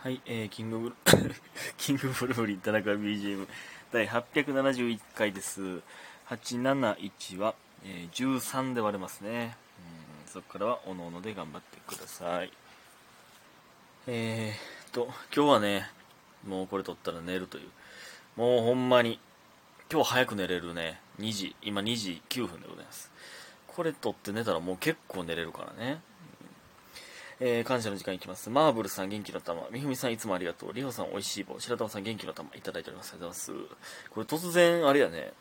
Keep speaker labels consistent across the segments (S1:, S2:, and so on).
S1: はい、えー、キングブル、キングブルーリン田中 BGM 第871回です。871は、えー13で割れますね。うんそこからは、おのおので頑張ってください。えーっと、今日はね、もうこれ撮ったら寝るという。もうほんまに、今日早く寝れるね。2時、今2時9分でございます。これ撮って寝たらもう結構寝れるからね。えー感謝の時間いきます。マーブルさん元気の玉。みふみさんいつもありがとう。りほさんおいしい棒。白玉さん元気の玉いただいております。ありがとうございます。これ突然、あれやね。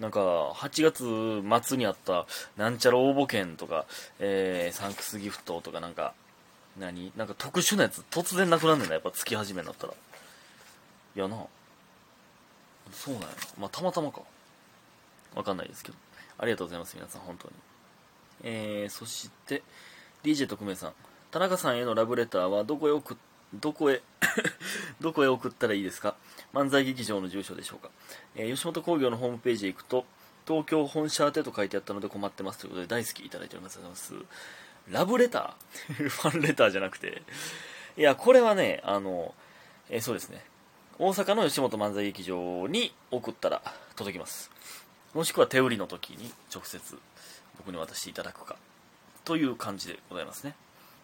S1: なんか、8月末にあった、なんちゃら応募券とか、えー、サンクスギフトとかなんか、何？なんか特殊なやつ突然なくなんねんな、やっぱ月始めになったら。いやな。そうなんやな。まあ、たまたまか。わかんないですけど。ありがとうございます、皆さん、本当に。えー、そして、DJ 特命さん。田中さんへのラブレターはどこへ送っ、どこへ、どこへ送ったらいいですか？漫才劇場の住所でしょうか、えー吉本興業のホームページへ行くと、東京本社宛てと書いてあったので困ってますということで大好きいただいております。ありがとうございます。ラブレター？ファンレターじゃなくて。いや、これはね、あの、えーそうですね。大阪の吉本漫才劇場に送ったら届きます。もしくは手売りの時に直接僕に渡していただくか。という感じでございますね。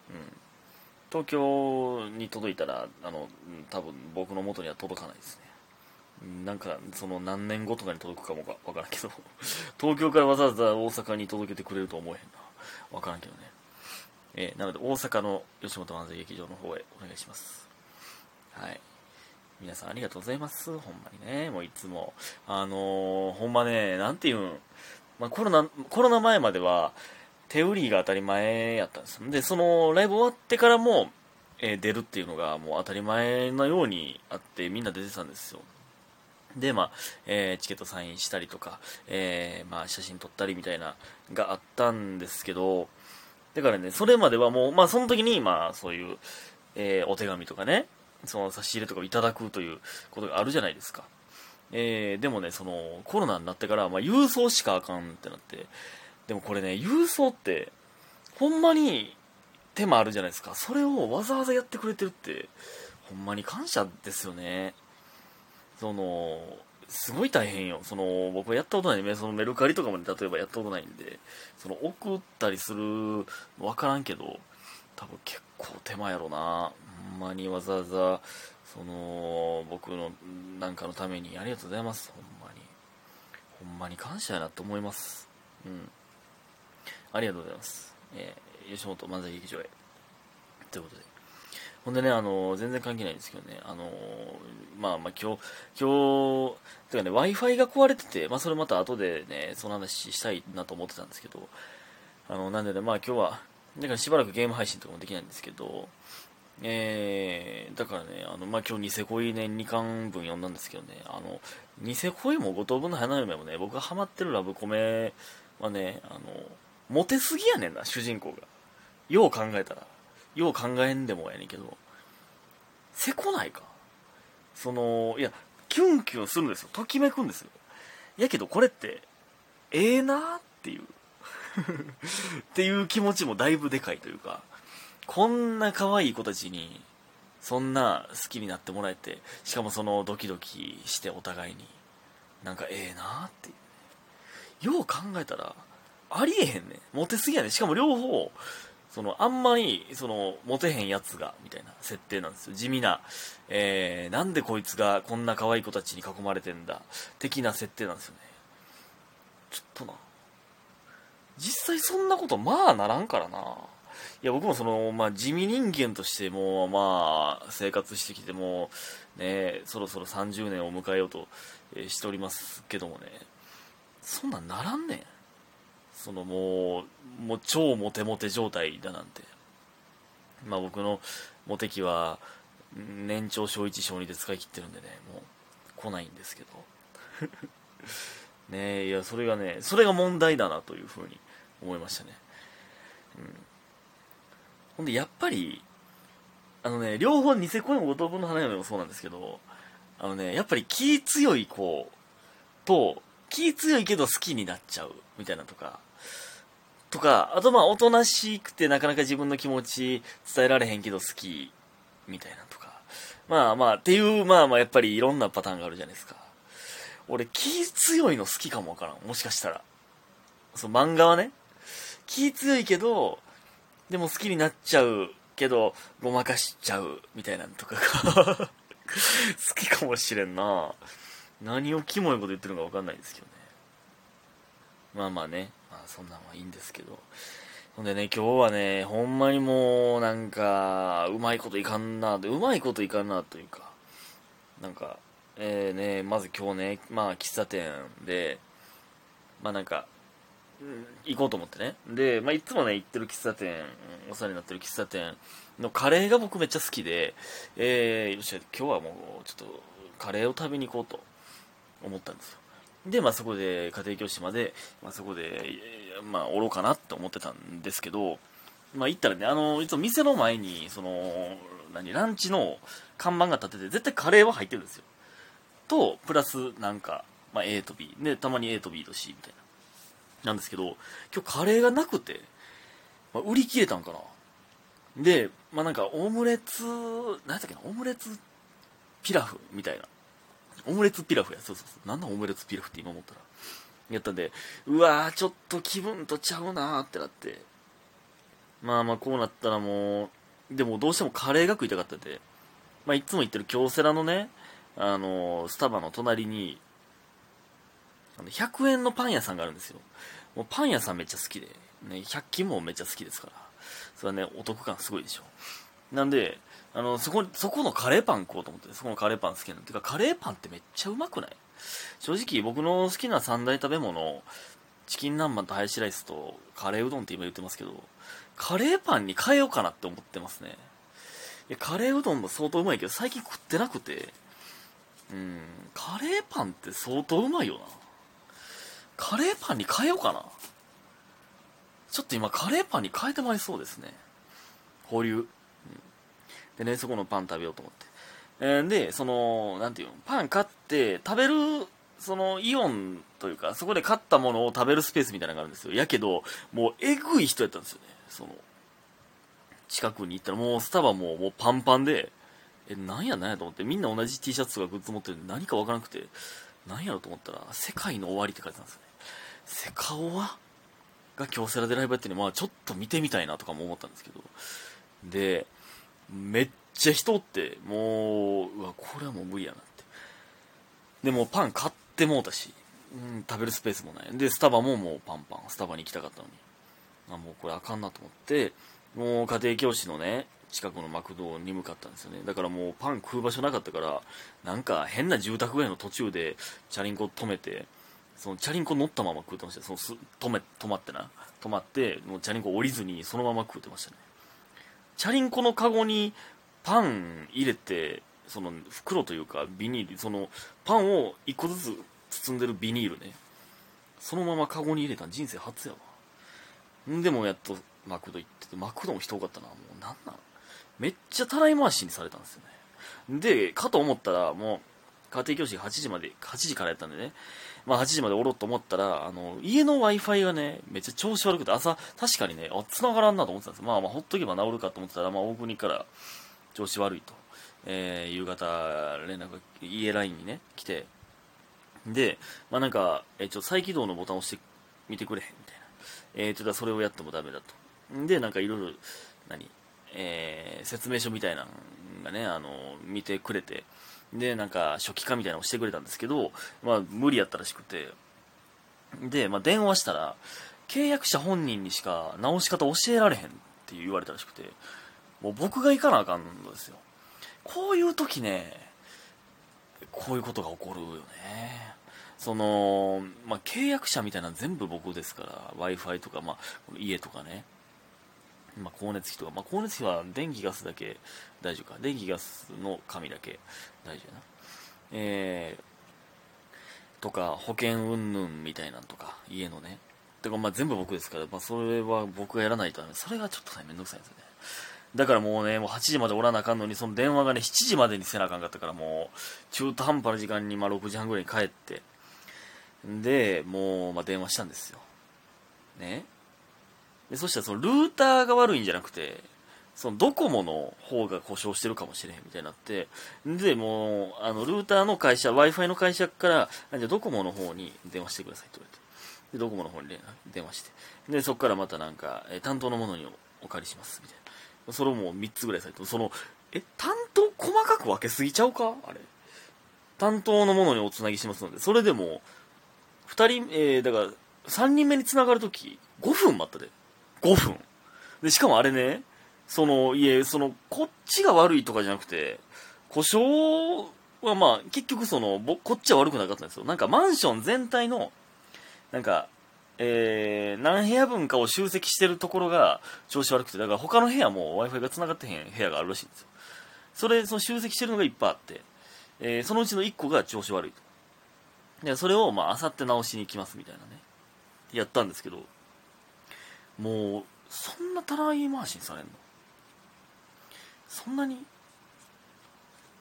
S1: うん。東京に届いたら、あの、多分僕の元には届かないですね。なんか、その何年後とかに届くかもかわからんけど、東京からわざわざ大阪に届けてくれると思えへんな。わからんけどね。えーなので大阪の吉本漫才劇場の方へお願いします。はい。皆さんありがとうございます。ほんまにね。もういつも。あのーほんまね、なんていうん、まあ、コロナ、コロナ前までは、手売りが当たり前やったんです。で、その、ライブ終わってからも、えー出るっていうのがもう当たり前のようにあって、みんな出てたんですよ。で、まあ、えーチケットサインしたりとか、えーまあ、写真撮ったりみたいな、があったんですけど、だからね、それまではもう、まあ、その時に、まあ、そういう、えお手紙とかね、その差し入れとかをいただくということがあるじゃないですか。えーでもね、その、コロナになってから、まあ、郵送しかあかんってなって、でもこれね、郵送って、ほんまに手間あるじゃないですか。それをわざわざやってくれてるって、ほんまに感謝ですよね。その、すごい大変よ。その、僕はやったことないね。そのメルカリとかまで例えばやったことないんで、その送ったりする、わからんけど、多分結構手間やろな。ほんまにわざわざ、その、僕のなんかのためにありがとうございます。ほんまに。ほんまに感謝やなと思います。うん。ありがとうございます。えー吉本漫才劇場へ。ということで。ほんでね、あの全然関係ないんですけどね、あのまあまあ今日、今日、てかね、Wi-Fi が壊れてて、まあそれまた後でね、その話したいなと思ってたんですけど、あの、なんでね、まあ今日は、だからしばらくゲーム配信とかもできないんですけど、えー、だからね、あの、まあ今日ニセ恋ね、2巻分読んだんですけどね、あの、ニセ恋も五等分の花嫁もね、僕がハマってるラブコメはね、あの、モテすぎやねんな、主人公が。よう考えたら。よう考えんでもやねんけど、せこないかその、いや、キュンキュンするんですよ。ときめくんですよ。やけどこれって、ええなっていう。っていう気持ちもだいぶでかいというか、こんな可愛い子たちに、そんな好きになってもらえて、しかもそのドキドキしてお互いに、なんかええなって。よう考えたら、ありえへんね。モテすぎやねん。しかも両方、その、あんまり、その、モテへんやつが、みたいな設定なんですよ。地味な、えー、なんでこいつがこんな可愛い子たちに囲まれてんだ、的な設定なんですよね。ちょっとな。実際そんなこと、まあならんからな。いや、僕もその、まあ地味人間としても、まあ、生活してきても、ね、そろそろ30年を迎えようと、えーしておりますけどもね、そんなんならんねん。そのもう、もう超モテモテ状態だなんて。まあ僕のモテ期は、年長小1小2で使い切ってるんでね、もう来ないんですけど。ねえ、いや、それがね、それが問題だなというふうに思いましたね。うん。ほんで、やっぱり、あのね、両方ニセ恋も五等分の花嫁もそうなんですけど、あのね、やっぱり気強い子と、気強いけど好きになっちゃうみたいなとか、とか、あとまあ、おとなしくてなかなか自分の気持ち伝えられへんけど好きみたいなとか。まあまあ、っていう、まあまあ、やっぱりいろんなパターンがあるじゃないですか。俺、気強いの好きかもわからん。もしかしたら。そう、漫画はね。気強いけど、でも好きになっちゃうけど、ごまかしちゃう、みたいなとかが 好きかもしれんな何をキモいこと言ってるのかわかんないですけどね。まあまあね、まあそんなんはいいんですけど。ほんでね、今日はね、ほんまにもう、なんか、うまいこといかんな、うまいこといかんなというか、なんか、えー、ね、まず今日ね、まあ、喫茶店で、まあなんか、行こうと思ってね。で、まあいつもね、行ってる喫茶店、お世話になってる喫茶店のカレーが僕めっちゃ好きで、えー、よし、今日はもう、ちょっと、カレーを食べに行こうと思ったんですよ。で、まあそこで、家庭教師まで、まあそこで、まあ、おろうかなって思ってたんですけど、まあ、行ったらね、あの、いつも店の前に、その、何、ランチの看板が立ってて、絶対カレーは入ってるんですよ。と、プラス、なんか、まあ、A と B。で、たまに A と B と C みたいな。なんですけど、今日カレーがなくて、まあ、売り切れたんかな。で、まあ、なんか、オムレツ、何やったっけな、オムレツピラフみたいな。オムレツピラフや。そうそうそう。なんだオムレツピラフって今思ったら。やったんで、うわー、ちょっと気分とちゃうなーってなって。まあまあ、こうなったらもう、でもどうしてもカレーが食いたかったんで、まあ、いつも行ってる京セラのね、あのー、スタバの隣に、あの100円のパン屋さんがあるんですよ。もうパン屋さんめっちゃ好きで、ね、100均もめっちゃ好きですから、それはね、お得感すごいでしょ。なんで、あの、そこ、そこのカレーパン食おうと思って、そこのカレーパン好きなの。てか、カレーパンってめっちゃうまくない？正直僕の好きな三大食べ物、チキン南蛮とハヤシライスとカレーうどんって今言ってますけど、カレーパンに変えようかなって思ってますね。いや、カレーうどんも相当うまいけど、最近食ってなくて、うん、カレーパンって相当うまいよな。カレーパンに変えようかな。ちょっと今カレーパンに変えてまいそうですね。保留。でね、そこのパン食べようと思って。えー、で、その、なんていうの、パン買って食べる、そのイオンというか、そこで買ったものを食べるスペースみたいなのがあるんですよ。やけど、もうえぐい人やったんですよね。その、近くに行ったらもうスタバももうパンパンで、え、なんやなんやと思って、みんな同じ T シャツとかグッズ持ってるんで何かわからなくて、なんやろと思ったら、世界の終わりって書いてたんですよね。セカオワが京セラでライブやってるのまあちょっと見てみたいなとかも思ったんですけど、で、めっちゃ人おって、もう、うわ、これはもう無理やなって。で、もパン買ってもうたし、うん、食べるスペースもない。で、スタバももうパンパン。スタバに行きたかったのに。あ、もうこれあかんなと思って、もう家庭教師のね、近くのマクドに向かったんですよね。だからもうパン食う場所なかったから、なんか変な住宅街の途中でチャリンコ止めて、そのチャリンコ乗ったまま食うてました。そのす止め、止まってな。止まって、もうチャリンコ降りずにそのまま食うてましたね。チャリンコのカゴにパン入れてその袋というかビニールそのパンを1個ずつ包んでるビニールね。そのままカゴに入れた人生初やわ。んでもやっとマクド行っててマクドも人多かったなもうなんなん。めっちゃたらい回しにされたんですよね。でかと思ったらもう家庭教師8時まで8時からやったんでね。まあ8時までおろうと思ったら、あの、家の Wi-Fi がね、めっちゃ調子悪くて、朝、確かにね、あ、繋がらんなと思ってたんですまあまあ、ほっとけば治るかと思ってたら、まあ、大国から調子悪いと、えー、夕方、連絡が、家 LINE にね、来て、で、まあなんか、えー、ちょ再起動のボタンを押してみてくれへん、みたいな。えー、ちょっとそれをやってもダメだと。で、なんかいろいろ、何えー、説明書みたいなのがね、あの、見てくれて、で、なんか初期化みたいなのをしてくれたんですけど、まあ無理やったらしくて、で、まあ電話したら、契約者本人にしか直し方教えられへんって言われたらしくて、もう僕が行かなあかんのですよ。こういう時ね、こういうことが起こるよね。その、まあ、契約者みたいなの全部僕ですから、Wi-Fi とか、まあ、家とかね、まあ、光熱費とか、まあ、光熱費は電気ガスだけ大丈夫か。電気ガスの紙だけ大丈夫やな。えー、とか、保険云々みたいなんとか、家のね。てか、まあ、全部僕ですから、まあ、それは僕がやらないとダメ。それがちょっとね、めんどくさいんですよね。だからもうね、もう8時までおらなあかんのに、その電話がね、7時までにせなあかんかったから、もう、中途半端な時間に、まあ、6時半ぐらいに帰って、で、もう、まあ、電話したんですよ。ね。で、そしたらそのルーターが悪いんじゃなくて、そのドコモの方が故障してるかもしれへんみたいになってでもうあのルーターの会社 w i f i の会社からじゃドコモの方に電話してくださいって言われて。でドコモの方に電話して。でそこからまたなんか、え担当のものにお借りしますみたいな。それをもう3つぐらいされてそのえ担当細かく分けすぎちゃうか？あれ。担当のものにおつなぎしますのでそれでも2人、えー、だから3人目につながるとき5分待ったで。5分。でしかもあれねそのいえそのこっちが悪いとかじゃなくて故障はまあ結局そのこっちは悪くなかったんですよ。なんかマンション全体のなんかえー、何部屋分かを集積してるところが調子悪くてだから他の部屋も w i f i が繋がってへん部屋があるらしいんですよ。それその集積してるのがいっぱいあって、えー、そのうちの1個が調子悪いと。でそれをまああさって直しに行きますみたいなねやったんですけど。もうそんなたらい回しにされんの？そんなに？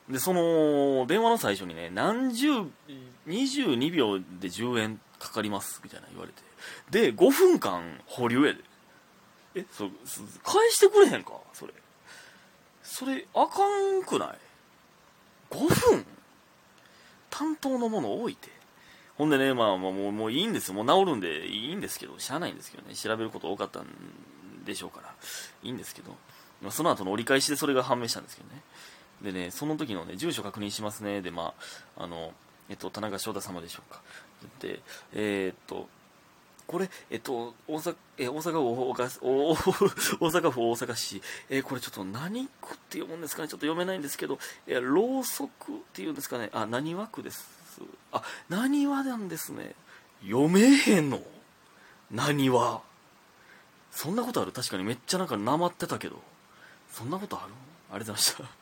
S1: でその電話の最初にね何十22秒で10円かかりますみたいな言われて。で5分間保留やで。えそ返してくれへんか？それ。それあかんくない？5分？担当のもの置いて。ほんでねまあもうもういいんですよ。もう治るんでいいんですけどしゃあないんですけどね。調べること多かったんでしょうからいいんですけど。その後の折り返しでそれが判明したんですけどね。でねその時のね住所確認しますね。でまああのえっと田中翔太様でしょうか。でえー、っとこれ、えっと、大阪、え大阪府大阪府大阪市、えこれちょっと何区って読むんですかね。ちょっと読めないんですけど、えろうそくっていうんですかね。あ、何和区です。あ、なにわなんですね。読めへんの？なにわ？そんなことある？確かにめっちゃなんかなまってたけど。そんなことある？ありがとうございました。